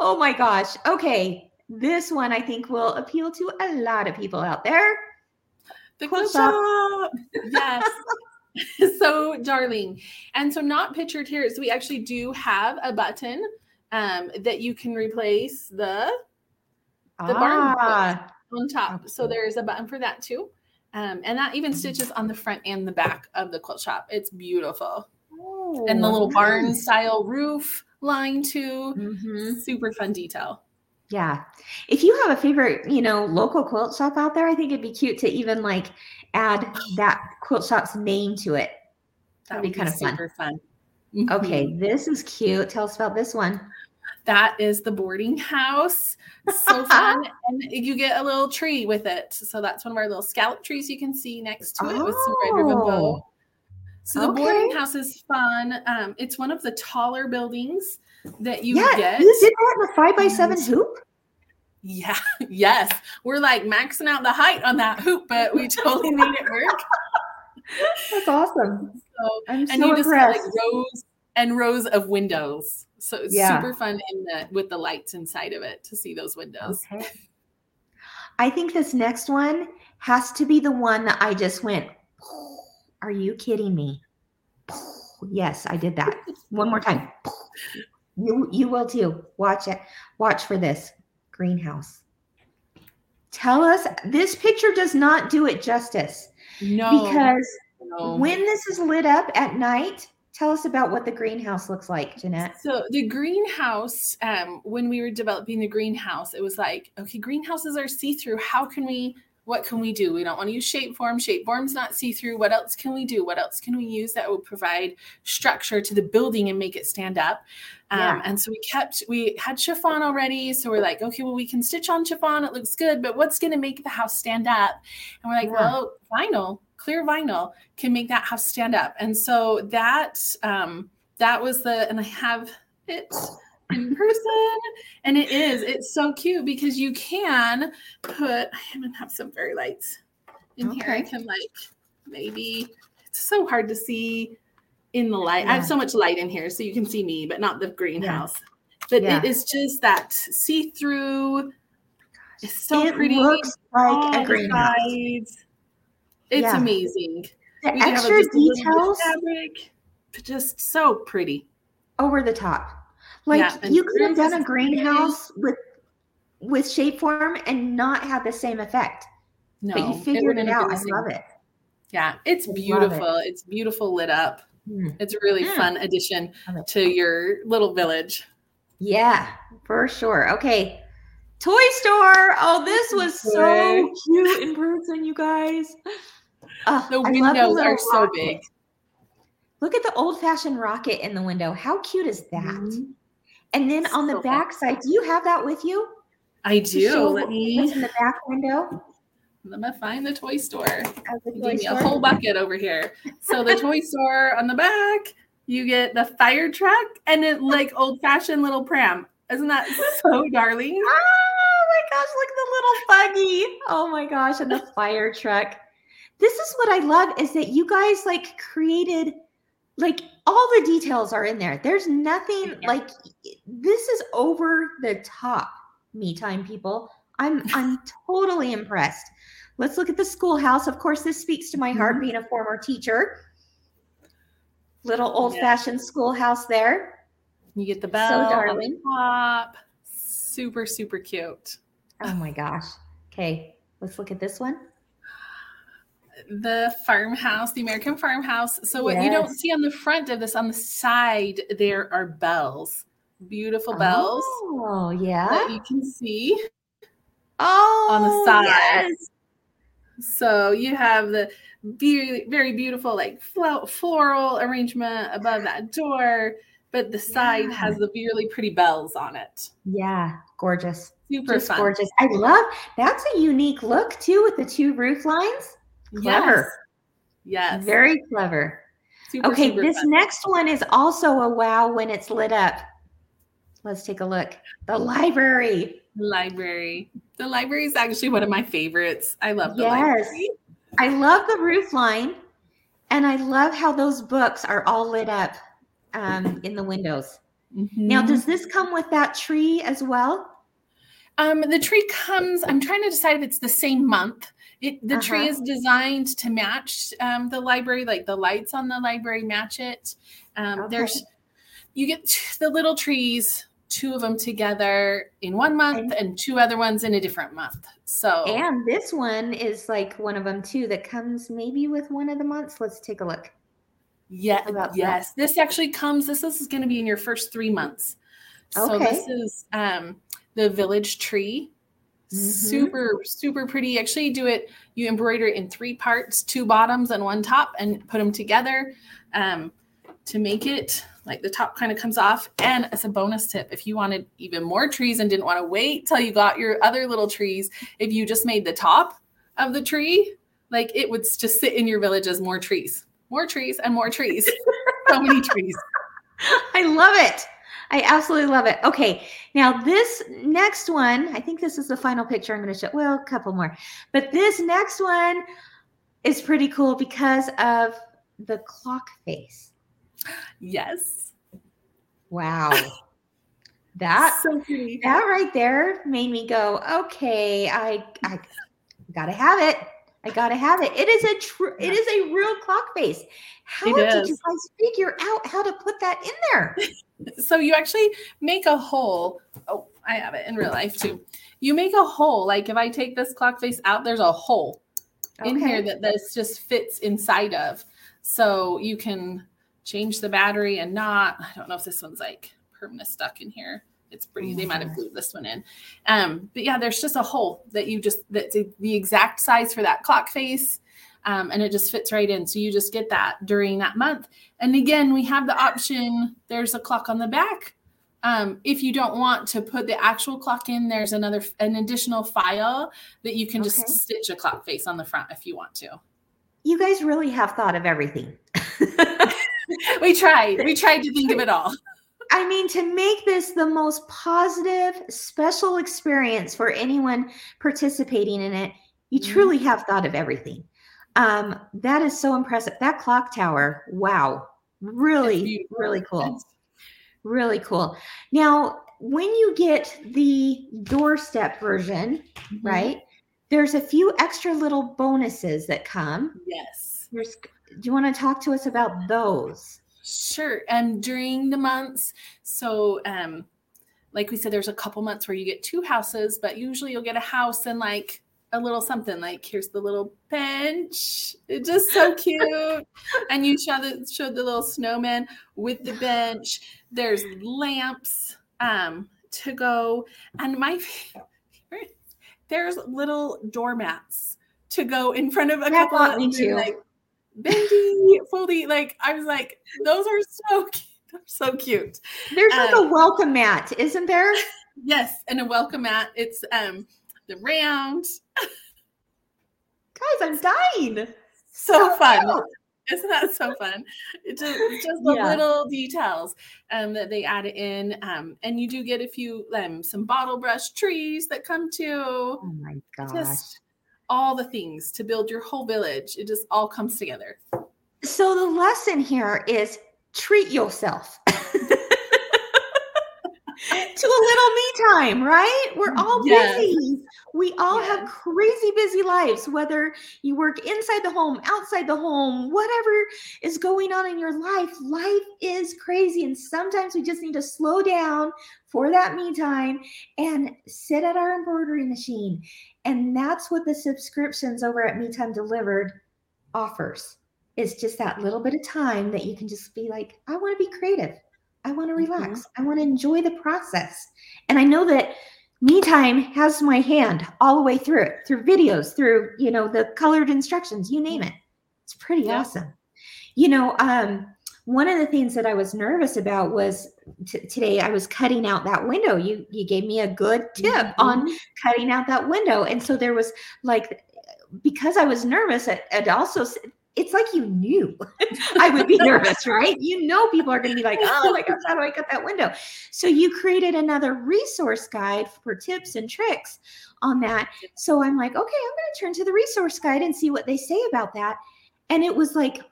A: oh my gosh. Okay. This one I think will appeal to a lot of people out there.
B: The
A: Quilt shop.
B: Yes. so darling. And so not pictured here. So we actually do have a button um, that you can replace the The barn
A: ah,
B: on top. So there's a button for that too. Um, and that even stitches on the front and the back of the quilt shop. It's beautiful. and the
A: oh,
B: little barn style roof line too.
A: Mhm.
B: Super fun detail.
A: Yeah. If you have a favorite, you know, local quilt shop out there, I think it'd be cute to even like add that quilt shop's name to it.
B: That
A: That'd be
B: would
A: kind of fun.
B: super fun.
A: Okay,
B: Mhm.
A: this is cute. Tell us about this one.
B: That is the boarding house. So fun. and you get a little tree with it. So that's one of our little scallop trees you can see next to it with some red ribbon bow.
A: Oh,
B: So the boarding house is fun. Um, it's one of the taller buildings that you
A: yeah,
B: get.
A: you did that in a five by seven hoop.
B: Yeah, yes. We're like maxing out the height on that hoop, but we totally made it work.
A: That's awesome.
B: So,
A: I'm
B: and
A: so
B: you just have like rows and rows of windows. So it's
A: Yeah.
B: super fun in the with the lights inside of it to see those windows.
A: Okay. I think this next one has to be the one that I just went. Are you kidding me? Yes, I did that. One more time. You you will too. Watch it. Watch for this greenhouse. Tell us this picture does not do it justice
B: No,
A: because
B: no.
A: when this is lit up at night, tell us about what the greenhouse looks like, Jeanette.
B: So the greenhouse, um, when we were developing the greenhouse, it was like, okay, greenhouses are see-through. How can we? What can we do? We don't want to use shape form. Shape form's not see-through. What else can we do? What else can we use that would provide structure to the building and make it stand up? Um, And so we kept, we had chiffon already. So we're like, okay, well, we can stitch on chiffon. It looks good, but what's going to make the house stand up? And we're like,
A: Yeah.
B: well, vinyl, clear vinyl can make that house stand up. And so that, um, that was the, and I have it in person and it is, it's so cute because you can put, I even have some fairy lights in here. I can like, maybe, it's so hard to see in the light. I have so much light in here so you can see me, but not the greenhouse. But
A: Yeah.
B: it is just that see through. It's so
A: it
B: pretty.
A: looks
B: all
A: like a greenhouse.
B: sides. It's
A: Yeah.
B: amazing.
A: The
B: We do have a-
A: extra
B: just a little bit of
A: details
B: fabric, just so pretty.
A: over the top. Like
B: Yeah,
A: you could have done a greenhouse with with shapeform and not have the same effect.
B: No,
A: but you figured
B: wouldn't
A: it out. I love it.
B: Yeah, it's
A: love it.
B: beautiful. It's beautiful lit up.
A: Mm.
B: It's a really
A: Mm.
B: fun addition to your little village.
A: Yeah, for sure. Okay. Toy store. Oh, this was so cute in person, you guys. Oh,
B: The windows
A: little
B: are so
A: rocket.
B: big.
A: Look at the old fashioned rocket in the window. How cute is that?
B: Mhm.
A: And then on the
B: So fun.
A: back side, do you have that with you?
B: I do.
A: show
B: Let
A: what's
B: me
A: in the back window
B: let me find the toy store.
A: of the
B: You
A: toy
B: gave me a whole bucket over here. So the toy store on the back, you get the fire truck and it like old fashioned little pram. Isn't that so darling?
A: Oh my gosh, look at the little buggy. Oh my gosh, and the fire truck. This is what I love is that you guys like created like all the details are in there. There's nothing
B: Yeah.
A: like this is over the top me time people. I'm I'm totally impressed. Let's look at the schoolhouse. Of course, this speaks to my heart
B: Mhm.
A: being a former teacher. Little old-fashioned schoolhouse there.
B: You get the bell the
A: darling.
B: top. Super, super cute.
A: Oh my gosh. Okay, let's look at this one.
B: The farmhouse, the American farmhouse. So what you don't see on the front of this, on the side, there are bells. Beautiful bells
A: Oh, yeah.
B: that you can see.
A: Oh, on the
B: side.
A: yes.
B: So you have the be- very beautiful, like floral arrangement above that door, but the side
A: Yeah.
B: has the really pretty bells on it.
A: Yeah, gorgeous.
B: Super
A: gorgeous. I love that's a unique look too with the two roof lines. Clever.
B: Yes. yes.
A: Very clever.
B: super,
A: Okay,
B: super
A: this
B: fun.
A: next one is also a wow when it's lit up. Let's take a look. The library.
B: library. The library is actually one of my favorites. I love the
A: Yes.
B: library.
A: I love the roof line. And I love how those books are all lit up um, in the windows. Now,
B: Mhm.
A: does this come with that tree as well?
B: Um, the tree comes. I'm trying to decide if it's the same month. It, the tree
A: Uh-huh.
B: is designed to match um, the library, like the lights on the library match it. Um,
A: Okay.
B: There's you get the little trees, two of them together in one month, and two other ones in a different month. So
A: And this one is like one of them too that comes maybe with one of the months. Let's take a look.
B: yeah,
A: about that?
B: yes, this actually comes. This, this is going to be in your first three months. So
A: Okay.
B: this is um, the village tree.
A: Mhm.
B: Super, super pretty. Actually, you do it. You embroider it in three parts, two bottoms and one top, and put them together um, to make it like the top kind of comes off. And as a bonus tip, if you wanted even more trees and didn't want to wait till you got your other little trees, if you just made the top of the tree, like it would just sit in your village as more trees, more trees, and more trees. so many trees.
A: I love it. I absolutely love it. Okay, now this next one, I think this is the final picture I'm going to show. Well, a couple more, but this next one is pretty cool because of the clock face.
B: Yes.
A: Wow, that
B: so
A: that right there made me go, okay, I I gotta have it. I gotta have it. It is a true. It is a real clock face. How did you guys figure out how to put that in there?
B: so you actually make a hole. Oh, I have it in real life too. You make a hole. Like if I take this clock face out, there's a hole in here that this just fits inside of. So you can change the battery and not. I don't know if this one's like permanent stuck in here. It's pretty. They might have glued this one in. Um, but yeah, there's just a hole that you just that's the exact size for that clock face. Um, and it just fits right in. So you just get that during that month. And again, we have the option. There's a clock on the back. Um, if you don't want to put the actual clock in, there's another an additional file that you can just
A: Okay.
B: stitch a clock face on the front if you want to.
A: You guys really have thought of everything.
B: We tried. We tried to think of it all.
A: I mean, to make this the most positive, special experience for anyone participating in it, you
B: Mhm.
A: truly have thought of everything. Um, that is so impressive. That clock tower, wow, really, really cool. Really cool. Now, when you get the doorstep version,
B: Mhm.
A: right, there's a few extra little bonuses that come.
B: Yes.
A: There's, do you want to talk to us about those?
B: Sure. And during the months, so um, like we said, there's a couple months where you get two houses, but usually you'll get a house and like a little something. Like here's the little bench. It's just so cute. and you show the showed the little snowman with the bench. There's lamps um to go. And my favorite, there's little doormats to go in front of a
A: That
B: couple of
A: me too.
B: like bendy, foldy. Like I was like, those are so cute. They're so cute.
A: There's like
B: Um,
A: a welcome mat, isn't there?
B: Yes, and a welcome mat. It's um the round.
A: Guys, I'm dying.
B: So fun.
A: cute.
B: Isn't that so fun? It just, it's just the
A: Yeah.
B: little details um, that they add in, um, and you do get a few um, some bottle brush trees that come too.
A: Oh my gosh.
B: Just all the things to build your whole village. It just all comes together.
A: So the lesson here is treat yourself to a little me time, right? We're mm, all
B: Yes.
A: busy. We all have crazy busy lives, whether you work inside the home, outside the home, whatever is going on in your life. Life is crazy. And sometimes we just need to slow down for that me time and sit at our embroidery machine. And that's what the subscriptions over at Me Time Delivered offers. It's just that little bit of time that you can just be like, I want to be creative. I want to
B: Mhm.
A: relax. I want to enjoy the process. And I know that me time has my hand all the way through it, through videos, through, you know, the colored instructions, you name it. It's pretty
B: Yeah.
A: awesome. You know, um, one of the things that I was nervous about was t- today I was cutting out that window. You you gave me a good tip on
B: Mhm.
A: cutting out that window. And so there was like, because I was nervous, it, it also, it's like you knew I would be nervous, right? You know, people are going to be like, oh my gosh, how do I cut that window? So you created another resource guide for tips and tricks on that. So I'm like, okay, I'm going to turn to the resource guide and see what they say about that. And it was like,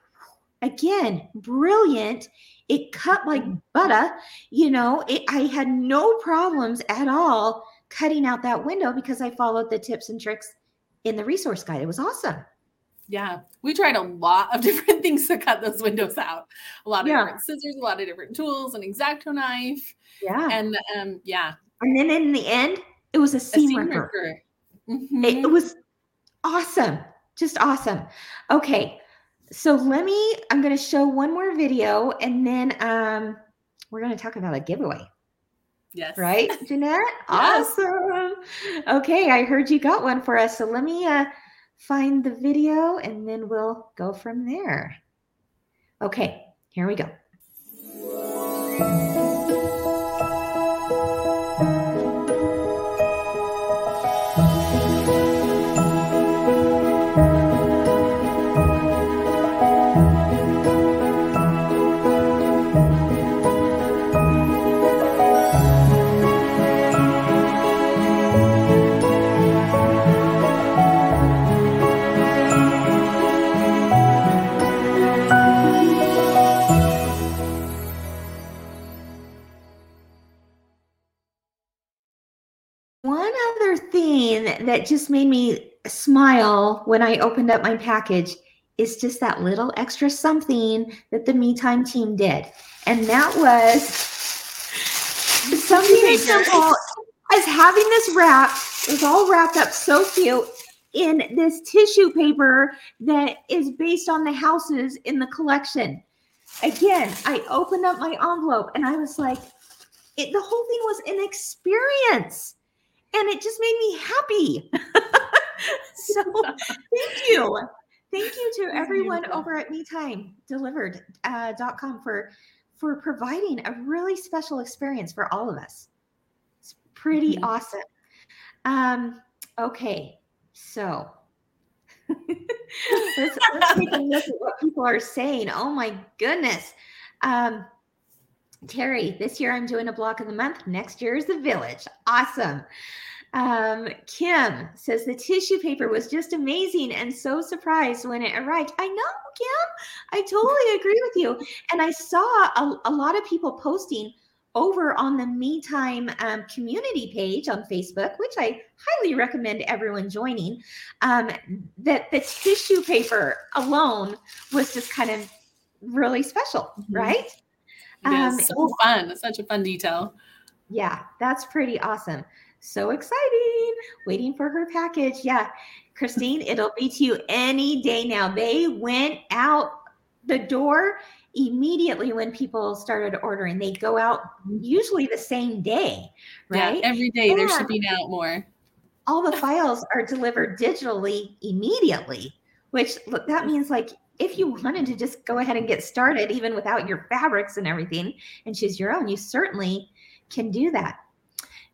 A: again, brilliant. It cut like mm-hmm. butter. You know, it, I had no problems at all cutting out that window because I followed the tips and tricks in the resource guide. It was awesome.
B: Yeah, we tried a lot of different things to cut those windows out. A lot of
A: Yeah.
B: different scissors, a lot of different tools, an X-Acto knife,
A: Yeah.
B: and um, yeah,
A: And then in the end, it was a
B: a
A: seam,
B: seam
A: ripper.
B: ripper.
A: It,
B: Mhm.
A: it was awesome. Just awesome. Okay. So let me, I'm going to show one more video and then um, we're going to talk about a giveaway.
B: yes,
A: Right, Jeanette?
B: Yes.
A: Awesome. Okay. I heard you got one for us. So let me uh, find the video and then we'll go from there. Okay. Here we go. That just made me smile when I opened up my package is just that little extra something that the Me Time team did. And that was something as simple as having this wrap. It was all wrapped up so cute in this tissue paper that is based on the houses in the collection. Again, I opened up my envelope and I was like, it, the whole thing was an experience and it just made me happy. so thank you. Thank you to everyone
B: Beautiful.
A: over at MeTime Delivered uh, dot com for for providing a really special experience for all of us. It's pretty
B: Mhm.
A: awesome. Um, okay, so let's, let's take a look at what people are saying. Oh my goodness. Um, Terry, this year I'm doing a block of the month. Next year is the village. Awesome. Um, Kim says the tissue paper was just amazing and so surprised when it arrived. I know, Kim. I totally agree with you. And I saw a, a lot of people posting over on the Me Time um, community page on Facebook, which I highly recommend everyone joining. Um, that the tissue paper alone was just kind of really special,
B: Mhm.
A: right?
B: It is
A: Um,
B: so fun. It's such a fun detail.
A: Yeah, that's pretty awesome. So exciting. Waiting for her package. Yeah. Christine, it'll be to you any day now. They went out the door immediately when people started ordering. They go out usually the same day, right?
B: Yeah, every day they're
A: Yeah.
B: shipping out more.
A: All the files are delivered digitally immediately, which look, that means like if you wanted to just go ahead and get started, even without your fabrics and everything, and choose your own, you certainly can do that.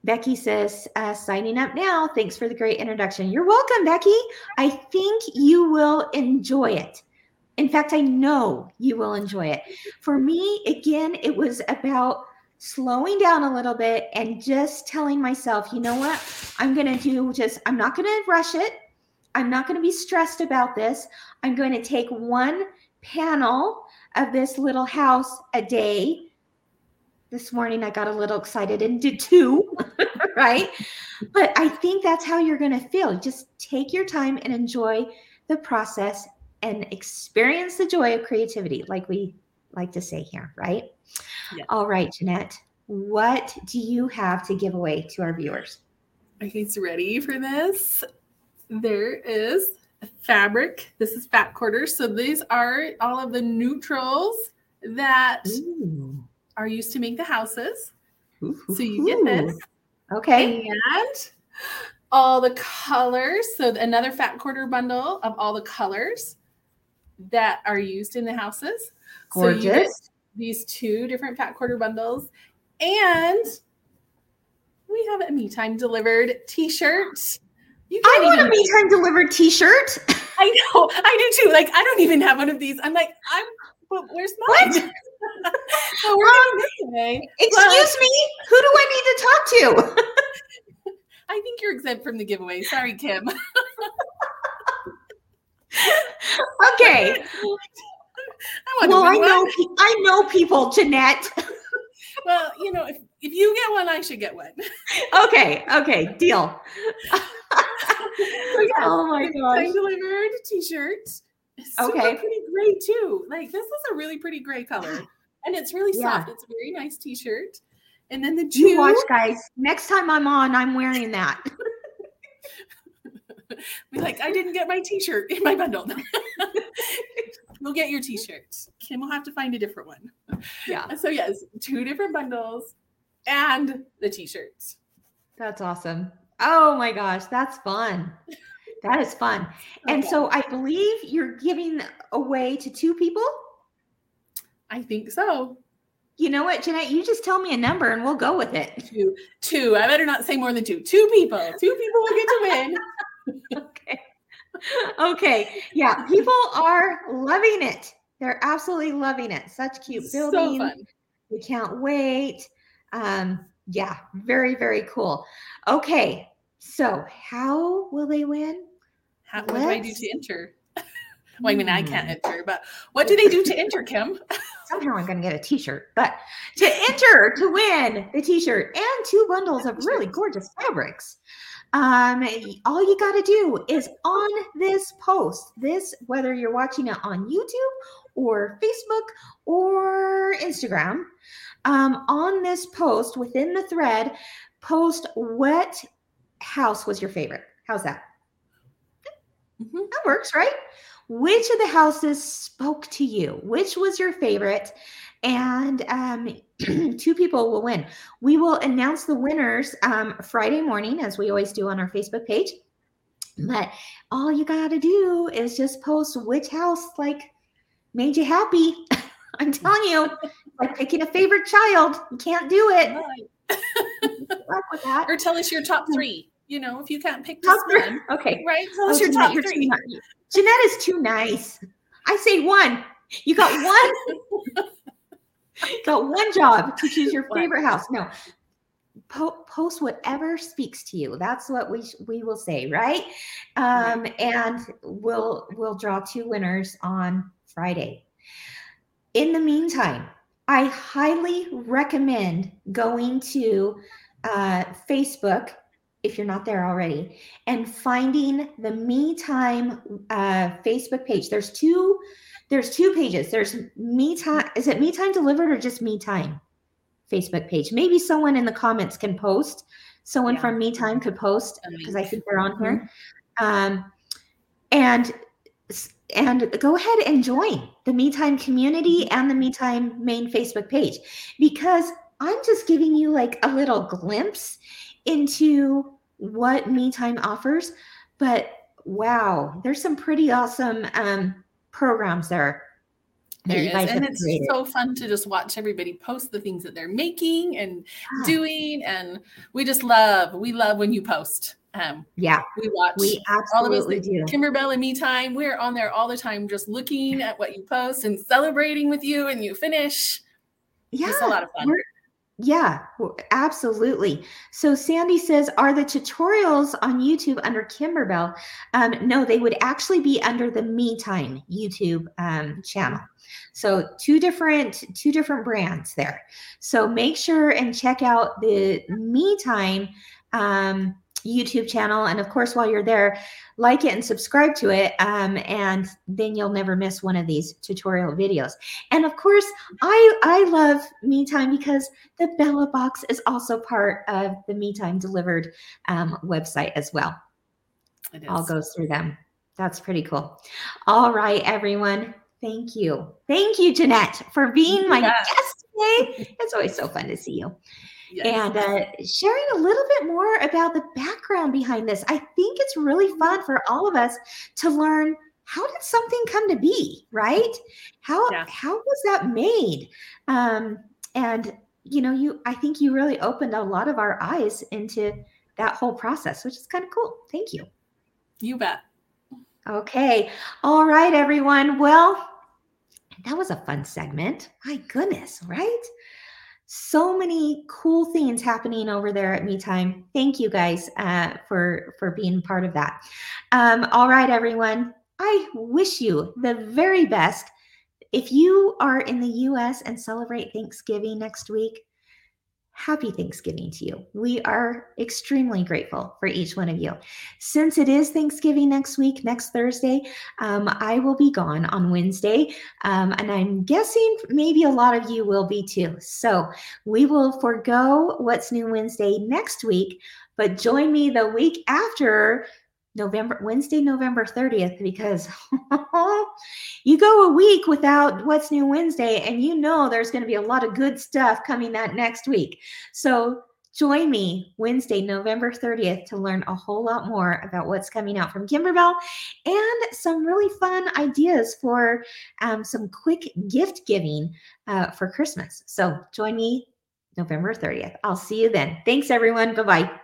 A: Becky says, uh, signing up now. Thanks for the great introduction. You're welcome, Becky. I think you will enjoy it. In fact, I know you will enjoy it. For me, again, it was about slowing down a little bit and just telling myself, you know what? I'm going to do just, I'm not going to rush it. I'm not going to be stressed about this. I'm going to take one panel of this little house a day. This morning I got a little excited and did two, right? But I think that's how you're going to feel. Just take your time and enjoy the process and experience the joy of creativity, like we like to say here, right?
B: Yeah.
A: All right, Jeanette, what do you have to give away to our viewers?
B: Okay, so ready for this? There is fabric. This is fat quarters. So these are all of the neutrals that
A: Ooh.
B: are used to make the houses.
A: Ooh,
B: So you get this.
A: Okay.
B: And all the colors. So another fat quarter bundle of all the colors that are used in the houses. So you
A: Gorgeous.
B: these two different fat quarter bundles. And we have a me time delivered t-shirt.
A: I want a me time delivered t-shirt.
B: I know, I do too. Like, I don't even have one of these. I'm like, I'm, but where's mine?
A: What?
B: so we're um, going this way.
A: Excuse me, who do I need to talk to?
B: I think you're exempt from the giveaway. Sorry, Kim.
A: okay.
B: I want
A: well, I know, pe- I know people, Jeanette.
B: Well, you know, if, if you get one, I should get one.
A: okay, okay, deal.
B: yeah,
A: oh my gosh.
B: delivered t-shirt. Super
A: Okay.
B: pretty gray too. Like this is a really pretty gray color. And it's really
A: Yeah.
B: soft. It's a very nice t-shirt. And then the
A: You
B: two
A: watch, guys. Next time I'm on, I'm wearing that.
B: be like, I didn't get my t-shirt in my bundle. we'll get your t-shirts. Kim will have to find a different one.
A: Yeah,
B: So yes, two different bundles and the t-shirts.
A: that's awesome. Oh my gosh, that's fun. That is fun. And
B: Okay.
A: so I believe you're giving away to two people.
B: I think so.
A: You know what, Jeanette? You just tell me a number and we'll go with it.
B: Two. Two. I better not say more than two. Two people. Two people will get to win.
A: Okay. Okay. Yeah, people are loving it. They're absolutely loving it. Such cute
B: so
A: building.
B: fun.
A: We can't wait. Um, yeah, very, very cool. Okay. So how will they win?
B: How, what do I do to enter? Well, I mean, I can't
A: Hmm.
B: enter, but what do they do to enter, Kim?
A: Somehow I'm going to get a t-shirt, but to enter to win the t-shirt and two bundles of really gorgeous fabrics. Um, all you got to do is on this post, this whether you're watching it on YouTube or Facebook or Instagram, um, on this post within the thread, post what house was your favorite. How's that?
B: Mhm.
A: That works, right? Which of the houses spoke to you? Which was your favorite? And um, two people will win. We will announce the winners um, Friday morning, as we always do on our Facebook page. But all you got to do is just post which house like made you happy. I'm telling you, like picking a favorite child, you can't do it. Good luck with that.
B: Or tell us your top three. You know, if you can't pick
A: Top three.
B: one,
A: Okay.
B: right? Tell
A: Oh,
B: us your
A: Jeanette,
B: top three.
A: Jeanette is too nice. I say one. You got one. you got one job to choose your favorite house. No. Po- post whatever speaks to you. That's what we sh- we will say, right? Um, and we'll we'll draw two winners on Friday. In the meantime, I highly recommend going to uh, Facebook if you're not there already and finding the me time uh, facebook page. There's two there's two pages. There's me time is it me time delivered or just me time facebook page? Maybe someone in the comments can post. Someone
B: Yeah.
A: from me time could post because i think they're on here. Um, and and go ahead and join the me time community and the me time main facebook page because i'm just giving you like a little glimpse into what me time offers but wow there's some pretty awesome um, programs there
B: There is. And it's
A: created.
B: so fun to just watch everybody post the things that they're making and
A: Yeah.
B: doing. And we just love, we love when you post. Um,
A: yeah
B: we watch
A: we
B: all of us
A: absolutely
B: Kimberbell and Me Time. We're on there all the time, just looking at what you post and celebrating with you and you finish.
A: yeah
B: It's a lot of fun.
A: we're- Yeah, absolutely. So Sandy says, are the tutorials on YouTube under Kimberbell? Um, no, they would actually be under the Me Time YouTube um, channel. So two different two different brands there. So make sure and check out the Me Time um, YouTube channel, and of course, while you're there, like it and subscribe to it, um, and then you'll never miss one of these tutorial videos. And of course, I I love Me Time because the Bella Box is also part of the Me Time Delivered um, website as well.
B: Is.
A: goes through them. That's pretty cool. All right, everyone. Thank you. Thank you, Jeanette, for being my
B: Yeah.
A: guest today. It's always so fun to see you
B: Yes.
A: and uh, sharing a little bit more about the background behind this. I think it's really fun for all of us to learn how did something come to be, right? How
B: Yeah.
A: how was that made? Um, and you know, you I think you really opened a lot of our eyes into that whole process, which is kind of cool. Thank you.
B: you bet.
A: Okay. All right, everyone. Well, that was a fun segment. My goodness, right? So many cool things happening over there at Me Time. Thank you guys uh, for for being part of that. Um, all right, everyone. I wish you the very best if you are in the US and celebrate Thanksgiving next week, happy Thanksgiving to you. We are extremely grateful for each one of you. Since it is Thanksgiving next week, next Thursday, um, I will be gone on Wednesday. Um, and I'm guessing maybe a lot of you will be too. So we will forego What's New Wednesday next week, but join me the week after November Wednesday, November 30th, because you go a week without what's new Wednesday, and you know there's going to be a lot of good stuff coming that next week. So join me Wednesday, November 30th to learn a whole lot more about what's coming out from Kimberbell and some really fun ideas for um, some quick gift giving uh, for Christmas. So join me November 30th. I'll see you then. Thanks, everyone. Bye bye.